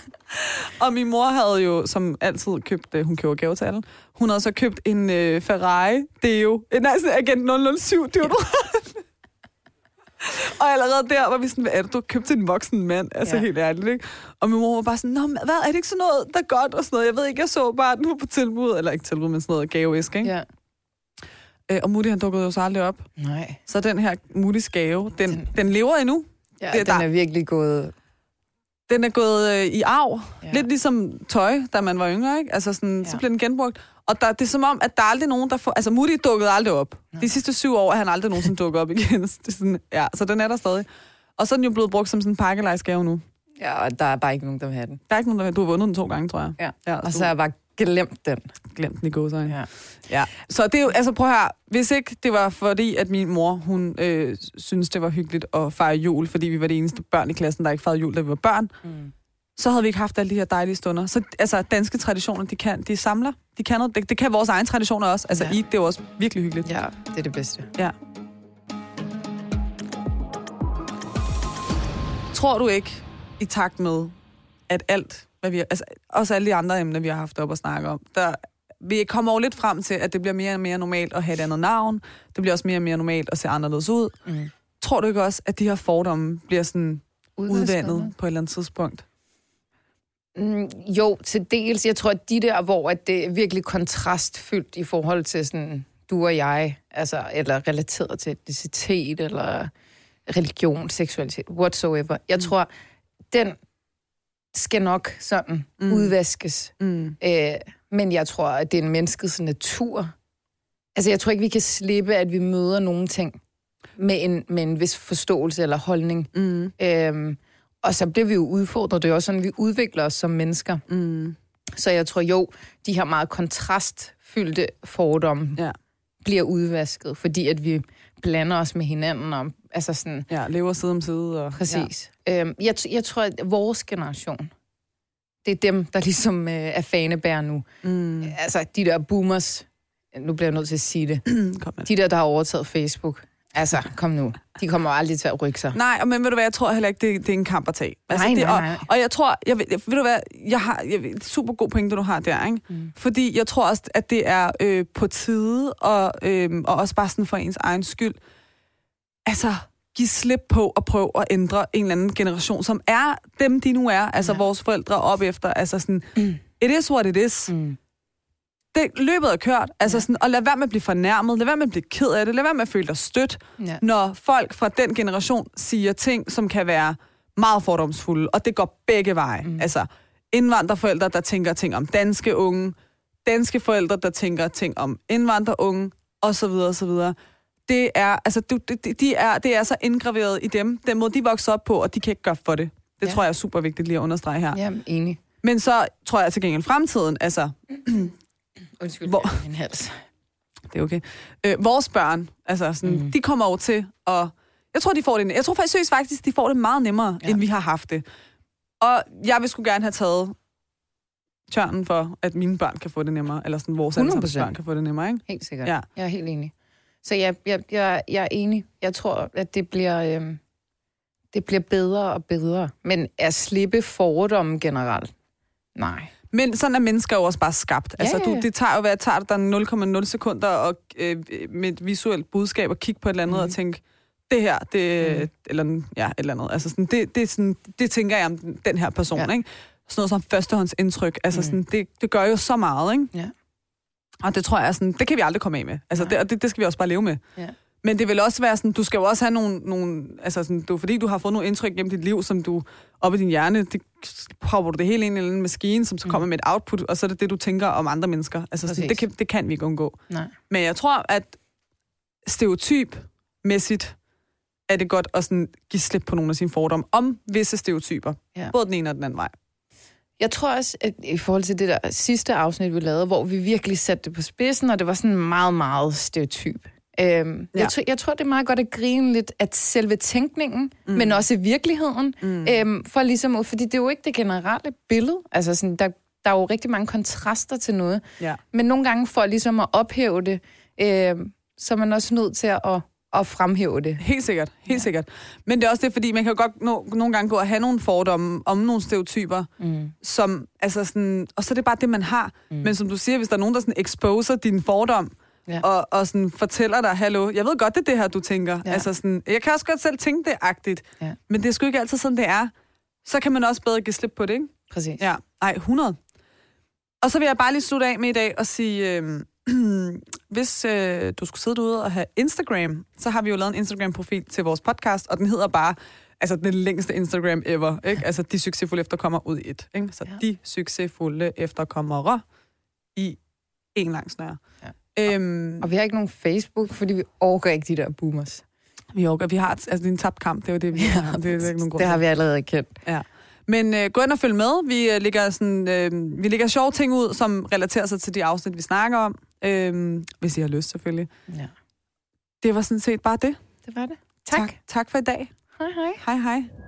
Og min mor havde jo, som altid, købt, øh, hun køber gaver til alle, hun havde så købt en øh, Ferrari Deo, øh, nej, sådan Agent 007 deodorant. Og allerede der var vi sådan, hvad er det, du har købt til en voksen mand? Altså Ja. helt ærligt, ikke? Og min mor var bare sådan, Nå, hvad, er det ikke sådan noget, der er godt og sådan noget? Jeg ved ikke, jeg så bare, den var på tilbud, eller ikke tilbud, men sådan noget gaveæsk, ikke? Ja. Øh, og Moody, han dukkede jo så aldrig op. Nej. Så den her Moody's gave, den, Den- den, lever endnu. Ja, Det den der. er virkelig gået... Den er gået øh, i arv. Ja. Lidt ligesom tøj, da man var yngre, ikke? Altså sådan, ja. så bliver den genbrugt. Og der, det er som om, at der er aldrig nogen, der får... Altså, Moody dukkede aldrig op. Nej. De sidste syv år er han aldrig nogensinde dukket op igen. det er sådan, ja, så den er der stadig. Og så er den jo blevet brugt som sådan en pakkelejsgave nu. Ja, og der er bare ikke nogen, der vil have den. Der er ikke nogen, der... Du har vundet den to gange, tror jeg. Ja. ja Og så har jeg bare Glemt den. Glemt den i gode Ja. ja. Så det er jo, altså prøv her, hvis ikke det var fordi, at min mor, hun øh, synes det var hyggeligt at fejre jul, fordi vi var de eneste børn i klassen, der ikke fejrede jul, da vi var børn, mm. så havde vi ikke haft alle de her dejlige stunder. Så altså, danske traditioner, de, kan, de samler. De kan noget, det, det kan vores egne traditioner også. Altså, ja. I, det er også virkelig hyggeligt. Ja, det er det bedste. Ja. Tror du ikke, i takt med, at alt hvad vi, altså også alle de andre emner, vi har haft op at snakke om, der, vi kommer over lidt frem til, at det bliver mere og mere normalt at have et andet navn. Det bliver også mere og mere normalt at se anderledes ud. Mm. Tror du ikke også, at de her fordomme bliver sådan udvandet på et eller andet tidspunkt? Mm, jo, til dels. Jeg tror, at de der, hvor at det er virkelig kontrastfyldt i forhold til sådan, du og jeg, altså, eller relateret til etnicitet, eller religion, seksualitet, whatsoever. Jeg Mm. tror, den skal nok sådan Mm. udvaskes. Mm. Øh, men jeg tror, at det er en menneskets natur. Altså, jeg tror ikke, vi kan slippe, at vi møder nogle ting med en, med en vis forståelse eller holdning. Mm. Øhm, og så bliver vi jo udfordret. Det er jo også sådan, vi udvikler os som mennesker. Mm. Så jeg tror jo, de her meget kontrastfyldte fordomme Ja. Bliver udvasket, fordi at vi blander os med hinanden om, altså sådan, Ja, lever side om side. Og, præcis. Ja. Øhm, jeg, jeg tror, at vores generation, det er dem, der ligesom øh, er fanebær nu. Mm. Altså, de der boomers, nu bliver jeg nødt til at sige det, Kom med. de der, der har overtaget Facebook, altså, kom nu, de kommer aldrig til at rykke sig. Nej, men ved du hvad, jeg tror heller ikke, det, det er en kamp at tage. Altså, Nej, det, nej, og, nej. Og jeg tror, jeg, ved, ved du hvad, jeg har jeg, ved, super god pointe, du har der, ikke? Mm. Fordi jeg tror også, at det er øh, på tide, og, øh, og også bare sådan for ens egen skyld, altså give slip på at prøve at ændre en eller anden generation, som er dem, de nu er, altså. Ja. vores forældre op efter, altså sådan, Mm. it is what it is. Mm. Det, løbet er kørt, altså sådan, og lad være med at blive fornærmet, lad være med at blive ked af det, lad være med at føle dig stødt, Ja. når folk fra den generation siger ting, som kan være meget fordomsfulde, og det går begge veje. Mm. Altså indvandrerforældre, der tænker ting om danske unge, danske forældre, der tænker ting om indvandrerunge, og så videre, og så videre. Det er, altså, du, de, de er, det er så indgraveret i dem, den måde, de vokser op på, og de kan ikke gøre for det. Det ja. Tror jeg er super vigtigt lige at understrege her. Ja. Jamen, enig. Men så tror jeg til gengæld fremtiden, altså, Undskyld, Hvor- min hals. det er okay. Øh, vores børn, altså sådan, mm. De kommer over til at... Jeg tror, de får det, jeg tror faktisk, faktisk, de får det meget nemmere, ja. End vi har haft det. Og jeg vil sgu gerne have taget tørnen for, at mine børn kan få det nemmere, eller sådan vores allesammens 100%. børn kan få det nemmere, ikke? Helt sikkert. Ja. Ja. Jeg er helt enig. Så jeg, jeg, jeg, jeg er enig. Jeg tror, at det bliver, øhm, det bliver bedre og bedre. Men at slippe fordomme generelt? Nej. Men sådan er mennesker jo også bare skabt. Ja, altså, du, det tager jo, hvad tager det dig 0,0 sekunder og, øh, med et visuelt budskab og kigge på et eller andet mm. og Mhm. tænke, det her, det, mm. Mhm. eller ja, et eller andet. Altså, sådan, det, det, sådan, det tænker jeg om den, her person, ja. Ikke? Sådan noget som førstehåndsindtryk. Altså, Mhm. sådan, det, det gør jo så meget, ikke? Ja. Og det tror jeg, sådan, det kan vi aldrig komme af med. Altså, Nej. det, og det, det skal vi også bare leve med. Ja. Men det vil også være sådan, du skal jo også have nogle, nogle altså sådan, du, fordi du har fået nogle indtryk gennem dit liv, som du op i din hjerne, det popper du det hele ind i en eller anden maskine, som så Mm. kommer med et output, og så er det det, du tænker om andre mennesker. Altså sådan, Præcis. det, kan, det kan vi ikke undgå. Nej. Men jeg tror, at stereotypmæssigt er det godt at sådan give slip på nogle af sine fordomme om visse stereotyper. Ja. Både den ene og den anden vej. Jeg tror også, at i forhold til det der sidste afsnit, vi lavede, hvor vi virkelig satte det på spidsen, og det var sådan meget, meget stereotyp. Øhm, Ja. jeg, tror, jeg tror, det er meget godt at grine lidt at selve tænkningen, Mm. men også virkeligheden. Mm. Øhm, for ligesom, fordi det er jo ikke det generelle billede. Altså sådan, der, der er jo rigtig mange kontraster til noget. Ja. Men nogle gange for ligesom at ophæve det, øhm, så er man også nødt til at, at, at fremhæve det. Helt sikkert, helt ja. Sikkert. Men det er også det, fordi man kan jo godt nå, nogle gange gå og have nogle fordomme om nogle stereotyper, Mm. som, altså sådan, og så er det bare det, man har. Mm. Men som du siger, hvis der er nogen, der sådan exposer din fordom, Ja. og, og sådan fortæller dig, hallo, jeg ved godt, det er det her, du tænker. Ja. Altså sådan, jeg kan også godt selv tænke det agtigt, Ja. men det er sgu ikke altid sådan, det er. Så kan man også bedre give slip på det, ikke? Præcis. Ja, ej, 100. Og så vil jeg bare lige slutte af med i dag og sige, øh, hvis øh, du skulle sidde derude og have Instagram, så har vi jo lavet en Instagram-profil til vores podcast, og den hedder bare, altså den længste Instagram ever, ikke? Altså de succesfulde efterkommere ud i et, ikke? Så. Ja. de succesfulde efterkommere i en lang snøre. Ja. Øhm, Og vi har ikke nogen Facebook, fordi vi overgår ikke de der boomers. vi, orker, vi har, altså det er en tabt kamp, det er jo det, vi har. Det, er ikke nogen grund det har vi allerede kendt. Men øh, gå ind og følg med. Vi øh, lægger, sådan, øh, vi lægger sjove ting ud, som relaterer sig til de afsnit, vi snakker om. Øh, hvis I har lyst, selvfølgelig. Ja. Det var sådan set bare det. Det var det. Tak, tak for i dag. Hej hej. Hej hej.